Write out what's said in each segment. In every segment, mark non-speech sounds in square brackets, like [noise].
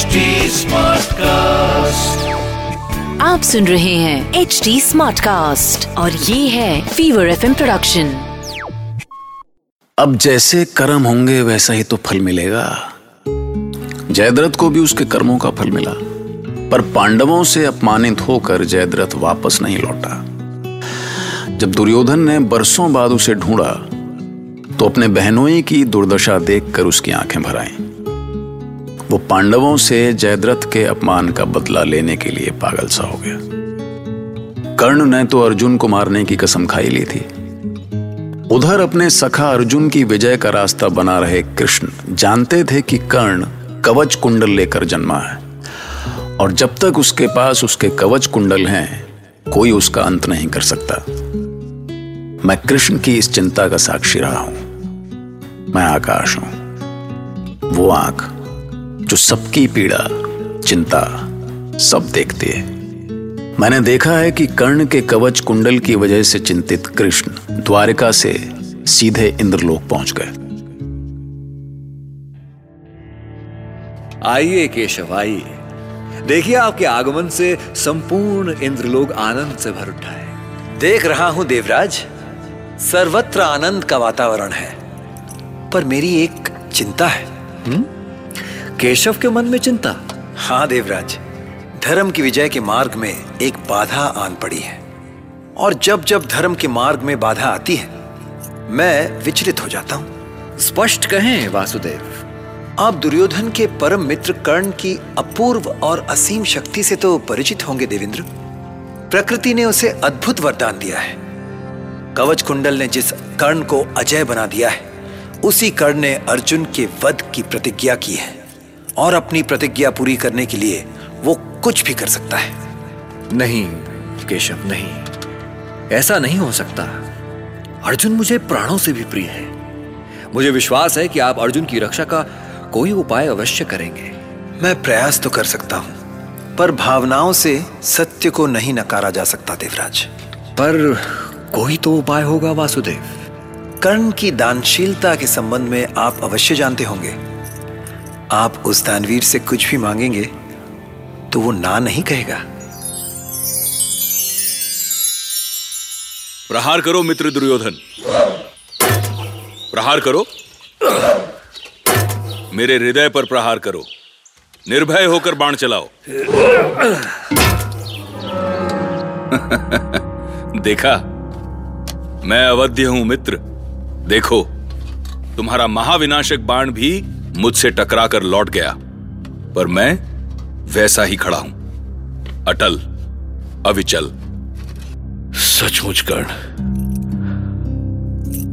HD Smartcast. आप सुन रहे हैं एच डी स्मार्ट कास्ट और ये है फीवर एफ़ प्रोडक्शन अब जैसे कर्म होंगे वैसा ही तो फल मिलेगा। जयद्रथ को भी उसके कर्मों का फल मिला पर पांडवों से अपमानित होकर जयद्रथ वापस नहीं लौटा। जब दुर्योधन ने बरसों बाद उसे ढूंढा तो अपने बहनोई की दुर्दशा देखकर उसकी आँखें भर आईं। वो पांडवों से जयद्रथ के अपमान का बदला लेने के लिए पागल सा हो गया। कर्ण ने तो अर्जुन को मारने की कसम खाई ली थी। उधर अपने सखा अर्जुन की विजय का रास्ता बना रहे कृष्ण जानते थे कि कर्ण कवच कुंडल लेकर जन्मा है। और जब तक उसके पास उसके कवच कुंडल हैं, कोई उसका अंत नहीं कर सकता। मैं कृष्ण की इस चिंता का साक्षी रहा हूँ। मैं आकाश हूँ। वो आँख जो सबकी पीड़ा चिंता सब देखती है। मैंने देखा है कि कर्ण के कवच कुंडल की वजह से चिंतित कृष्ण द्वारिका से सीधे इंद्रलोक पहुँच गए। आइए केशव आइए। देखिए आपके आगमन से संपूर्ण इंद्रलोक आनंद से भर उठा है। देख रहा हूँ देवराज सर्वत्र आनंद का वातावरण है पर मेरी एक चिंता है। केशव के मन में चिंता? हाँ देवराज। धर्म की विजय के मार्ग में एक बाधा आन पड़ी है। और जब जब धर्म के मार्ग में बाधा आती है मैं विचलित हो जाता हूँ। स्पष्ट कहें वासुदेव। आप दुर्योधन के परम मित्र कर्ण की अपूर्व और असीम शक्ति से तो परिचित होंगे देवेंद्र। प्रकृति ने उसे अद्भुत वरदान दिया है। कवच कुंडल ने जिस कर्ण को अजय बना दिया है उसी कर्ण ने अर्जुन के वध की प्रतिज्ञा की है। और अपनी प्रतिज्ञा पूरी करने के लिए वो कुछ भी कर सकता है। नहीं केशव नहीं। ऐसा नहीं हो सकता। अर्जुन मुझे प्राणों से भी प्रिय है। मुझे विश्वास है कि आप अर्जुन की रक्षा का कोई उपाय अवश्य करेंगे। मैं प्रयास तो कर सकता हूँ पर भावनाओं से सत्य को नहीं नकारा जा सकता देवराज। पर कोई तो उपाय होगा वासुदेव। कर्ण की दानशीलता के संबंध में आप अवश्य जानते होंगे। आप उस दानवीर से कुछ भी मांगेंगे तो वो ना नहीं कहेगा। प्रहार करो मित्र दुर्योधन। प्रहार करो। मेरे हृदय पर प्रहार करो। निर्भय होकर बाण चलाओ। [laughs] देखा? मैं अवध्य हूँ, मित्र। देखो, तुम्हारा महाविनाशक बाण भी मुझसे टकरा कर लौट गया, पर मैं वैसा ही खड़ा हूँ। अटल, अविचल। सचमुच कर्ण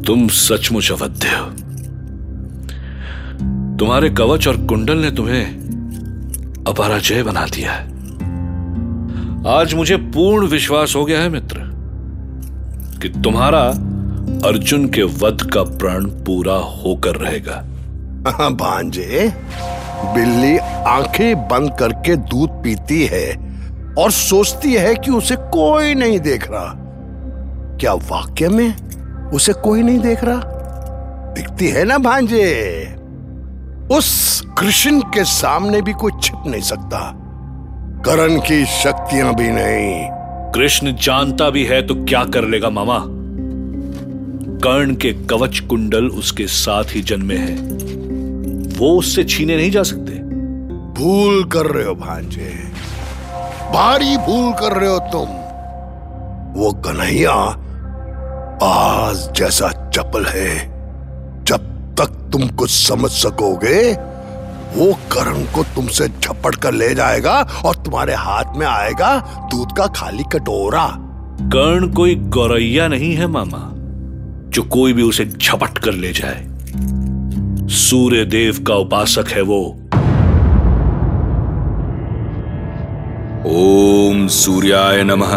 तुम सचमुच अवध्य हो। तुम्हारे कवच और कुंडल ने तुम्हें अपराजय बना दिया है। आज मुझे पूर्ण विश्वास हो गया है, मित्र, कि तुम्हारा अर्जुन के वध का प्रण पूरा होकर रहेगा। भांजे। बिल्ली आँखें बंद करके दूध पीती है और सोचती है कि उसे कोई नहीं देख रहा। क्या वाक्य में उसे कोई नहीं देख रहा? दिखती है ना, भांजे? उस कृष्ण के सामने भी कोई छिप नहीं सकता। करण की शक्तियाँ भी नहीं। कृष्ण जानता भी है तो क्या कर लेगा मामा? कर्ण के कवच कुंडल उसके साथ ही जन्मे हैं। वो उससे छीने नहीं जा सकते। भूल कर रहे हो भांजे। भारी भूल कर रहे हो तुम। वो कन्हैया आज जैसा चपल है जब तक तुम कुछ समझ सकोगे वो करण को तुमसे झपट कर ले जाएगा और तुम्हारे हाथ में आएगा दूध का खाली कटोरा। कर्ण कोई गौरैया नहीं है मामा जो कोई भी उसे झपट कर ले जाए। सूर्य देव का उपासक है वो। ओम सूर्याय नमः।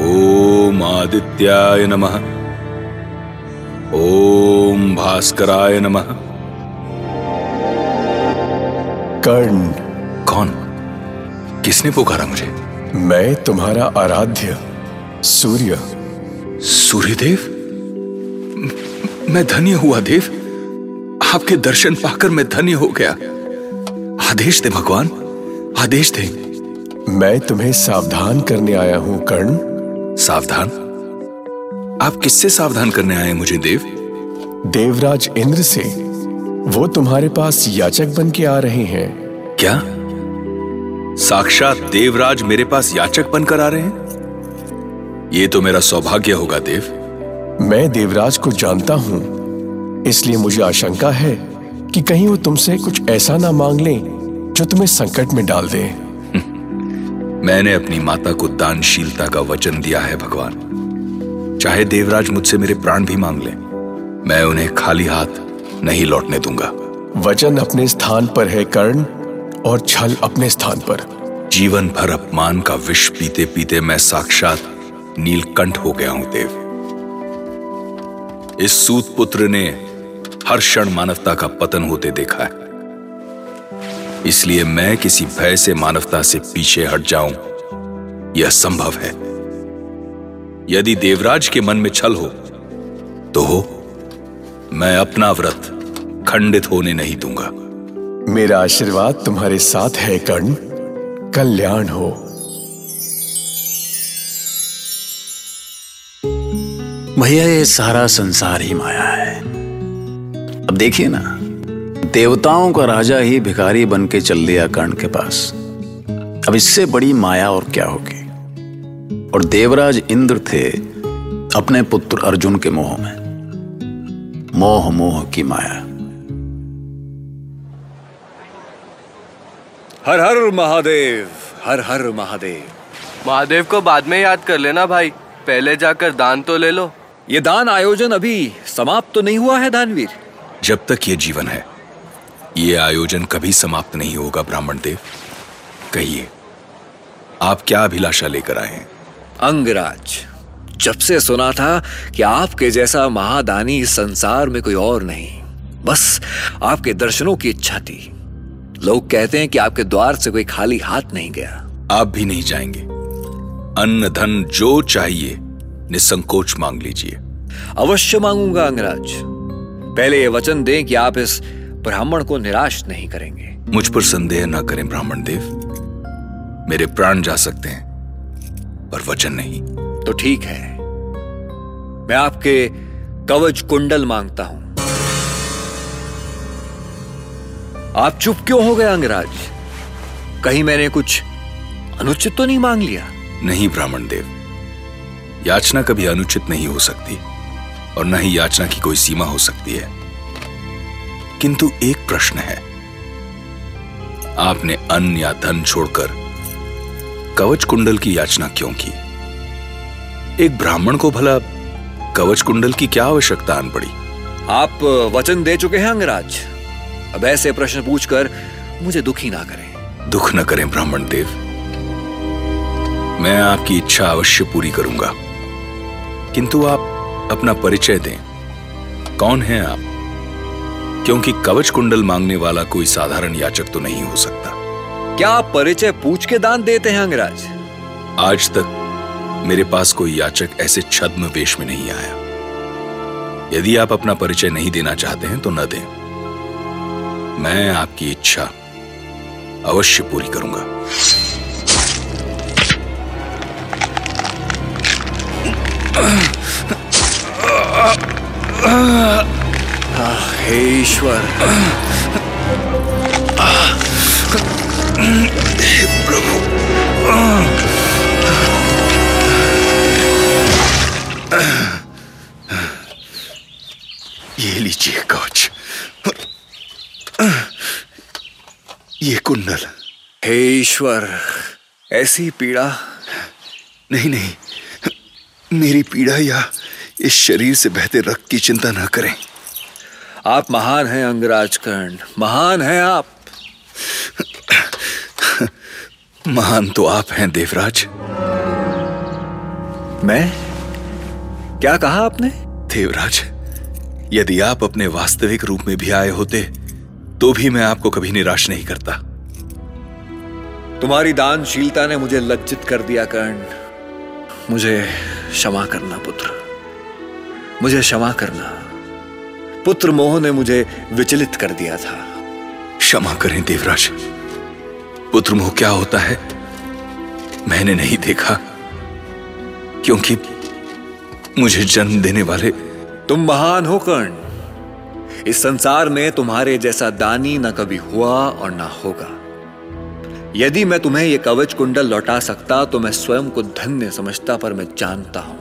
ओम आदित्याय नमः। ओम भास्कराय नमः। कर्ण। कौन? किसने पुकारा मुझे? मैं तुम्हारा आराध्य सूर्य। सूर्यदेव? म- धन्य हुआ देव। आपके दर्शन पाकर मैं धन्य हो गया। आदेश दे भगवान आदेश दे। मैं तुम्हें सावधान करने आया हूँ कर्ण। सावधान? आप किससे सावधान करने आए मुझे देव? देवराज इंद्र से। वो तुम्हारे पास याचक बन के आ रहे हैं। क्या? साक्षात देवराज मेरे पास याचक बनकर आ रहे हैं? ये तो मेरा सौभाग्य होगा देव। मैं देवराज को जानता हूँ। इसलिए मुझे आशंका है कि कहीं वो तुमसे कुछ ऐसा ना मांग लें जो तुम्हें संकट में डाल दे। [laughs] मैंने अपनी माता को दानशीलता का वचन दिया है भगवान। चाहे देवराज मुझसे मेरे प्राण भी मांग ले मैं उन्हें खाली हाथ नहीं लौटने दूँगा। वचन अपने स्थान पर है कर्ण और छल अपने स्थान पर। जीवन भर अपमान का विष पीते पीते मैं साक्षात नीलकंठ हो गया हूँ देव। इस सूत पुत्र ने हर क्षण मानवता का पतन होते देखा है। इसलिए मैं किसी भय से मानवता से पीछे हट जाऊँ, यह संभव है। यदि देवराज के मन में छल हो तो हो। मैं अपना व्रत खंडित होने नहीं दूँगा। मेरा आशीर्वाद तुम्हारे साथ है, कर्ण। कल्याण हो। भैया ये सारा संसार ही माया है। अब देखिए ना देवताओं का राजा ही भिखारी बन के चल दिया कर्ण के पास। अब इससे बड़ी माया और क्या होगी? और देवराज इंद्र थे अपने पुत्र अर्जुन के मोह में। मोह मोह की माया। हर हर महादेव हर हर महादेव। महादेव को बाद में याद कर लेना भाई। पहले जाकर दान तो ले लो। ये दान आयोजन अभी समाप्त तो नहीं हुआ है दानवीर। जब तक ये जीवन है ये आयोजन कभी समाप्त नहीं होगा ब्राह्मण देव कहिए आप क्या अभिलाषा लेकर आए हैं? अंगराज जब से सुना था कि आपके जैसा महादानी इस संसार में कोई और नहीं बस आपके दर्शनों की इच्छा थी। लोग कहते हैं कि आपके द्वार से कोई खाली हाथ नहीं गया। आप भी नहीं जाएँगे। अन्न धन जो चाहिए निसंकोच मांग लीजिए। अवश्य मांगूँगा अंगराज। पहले ये वचन दें कि आप इस ब्राह्मण को निराश नहीं करेंगे। मुझ पर संदेह न करें ब्राह्मण देव। मेरे प्राण जा सकते हैं पर वचन नहीं। तो ठीक है। मैं आपके कवच कुंडल माँगता हूँ। आप चुप क्यों हो गए अंगराज? कहीं मैंने कुछ अनुचित तो नहीं मांग लिया? नहीं ब्राह्मण देव। याचना कभी अनुचित नहीं हो सकती और न ही याचना की कोई सीमा हो सकती है। किंतु एक प्रश्न है। आपने अन्न या धन छोड़कर कवच कुंडल की याचना क्यों की? एक ब्राह्मण को भला कवच कुंडल की क्या आवश्यकता आन पड़ी? आप वचन दे चुके हैं अंगराज। अब ऐसे प्रश्न पूछकर मुझे दुखी ना करें। दुख न करें ब्राह्मण देव। मैं आपकी इच्छा अवश्य पूरी करूँगा। किंतु आप अपना परिचय दें। कौन हैं आप? क्योंकि कवच कुंडल मांगने वाला कोई साधारण याचक तो नहीं हो सकता। क्या आप परिचय पूछ के दान देते हैं अंगराज? आज तक मेरे पास कोई याचक ऐसे छद्म वेश में नहीं आया। यदि आप अपना परिचय नहीं देना चाहते हैं तो न दें। मैं आपकी इच्छा अवश्य पूरी करूँगा। हे ईश्वर ये लीजिए कवच ये कुंडल। हे ईश्वर ऐसी पीड़ा? नहीं नहीं। मेरी पीड़ा या इस शरीर से बहते रक्त की चिंता ना करें। आप महान हैं अंगराज कर्ण महान हैं आप। महान तो आप हैं देवराज। मैं? क्या कहा आपने? देवराज यदि आप अपने वास्तविक रूप में भी आए होते तो भी मैं आपको कभी निराश नहीं करता। तुम्हारी दानशीलता ने मुझे लज्जित कर दिया कर्ण। मुझे क्षमा करना, पुत्र। मुझे क्षमा करना। पुत्र मोह ने मुझे विचलित कर दिया था। क्षमा करें देवराज। पुत्र मोह क्या होता है? मैंने नहीं देखा। क्योंकि मुझे जन्म देने वाले तुम महान हो, कर्ण। इस संसार में तुम्हारे जैसा दानी न कभी हुआ और ना होगा। यदि मैं तुम्हें यह कवच कुंडल लौटा सकता तो मैं स्वयं को धन्य समझता, पर मैं जानता हूँ।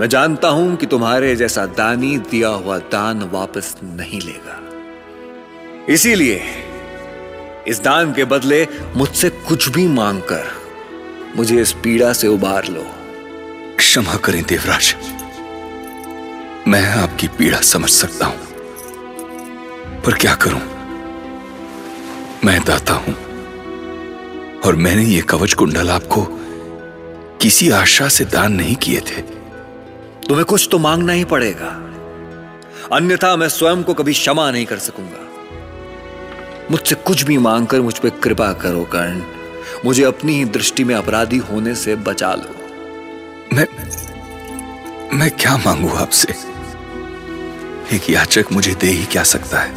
मैं जानता हूँ कि तुम्हारे जैसा दानी दिया हुआ दान वापस नहीं लेगा। इसीलिए, इस दान के बदले मुझसे कुछ भी मांगकर, मुझे इस पीड़ा से उबार लो। क्षमा करें देवराज। मैं आपकी पीड़ा समझ सकता हूँ। पर क्या करूँ? मैं दाता हूँ। और मैंने ये कवच कुंडल आपको किसी आशा से दान नहीं किए थे। तुम्हें कुछ तो मांगना ही पड़ेगा। अन्यथा मैं स्वयं को कभी क्षमा नहीं कर सकूँगा। मुझसे कुछ भी मांगकर मुझ पर कृपा करो कर्ण। मुझे अपनी ही दृष्टि में अपराधी होने से बचा लो। मैं मैं क्या मांगू आपसे? एक याचक मुझे दे ही क्या सकता है?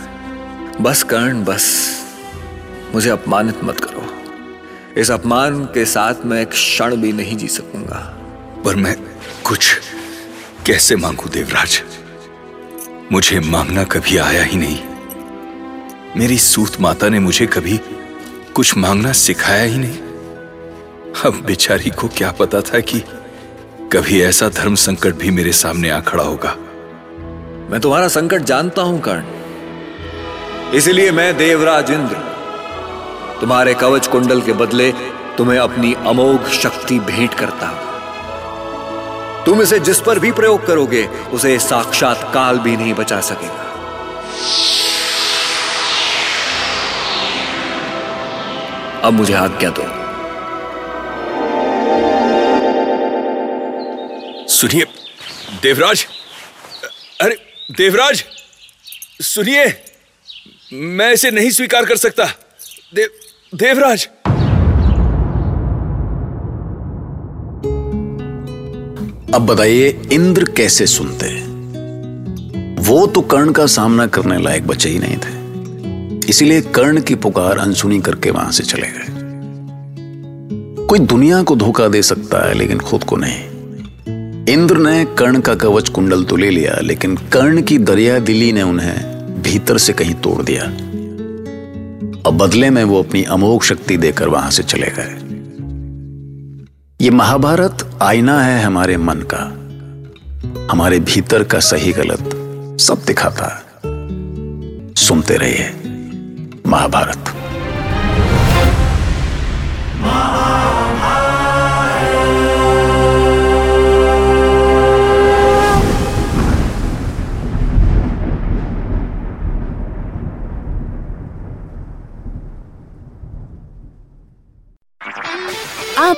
बस कर्ण बस। मुझे अपमानित मत करो। इस अपमान के साथ मैं एक क्षण भी नहीं जी सकूँगा। पर मैं कुछ कैसे मांगू देवराज? मुझे मांगना कभी आया ही नहीं। मेरी सूत माता ने मुझे कभी कुछ मांगना सिखाया ही नहीं। अब बेचारी को क्या पता था कि कभी ऐसा धर्म संकट भी मेरे सामने आ खड़ा होगा। मैं तुम्हारा संकट जानता हूँ कर्ण। इसलिए मैं देवराज इंद्र। तुम्हारे कवच कुंडल के बदले तुम्हें अपनी अमोघ शक्ति भेंट करता हूँ। तुम इसे जिस पर भी प्रयोग करोगे, उसे साक्षात काल भी नहीं बचा सकेगा। अब मुझे आज्ञा दो। सुनिए, देवराज। अरे, देवराज, सुनिए। मैं इसे नहीं स्वीकार कर सकता। देव देवराज! अब बताइए, इंद्र कैसे सुनते वो तो कर्ण का सामना करने लायक बचे ही नहीं थे। इसीलिए कर्ण की पुकार अनसुनी करके वहाँ से चले गए। कोई दुनिया को धोखा दे सकता है, लेकिन खुद को नहीं। इंद्र ने कर्ण का कवच कुंडल तो ले लिया, लेकिन कर्ण की दरिया दिली ने उन्हें भीतर से कहीं तोड़ दिया। और बदले में वो अपनी अमोघ शक्ति देकर वहाँ से चले गए। ये महाभारत आईना है हमारे मन का। हमारे भीतर का सही गलत सब दिखाता है। सुनते रहिए महाभारत।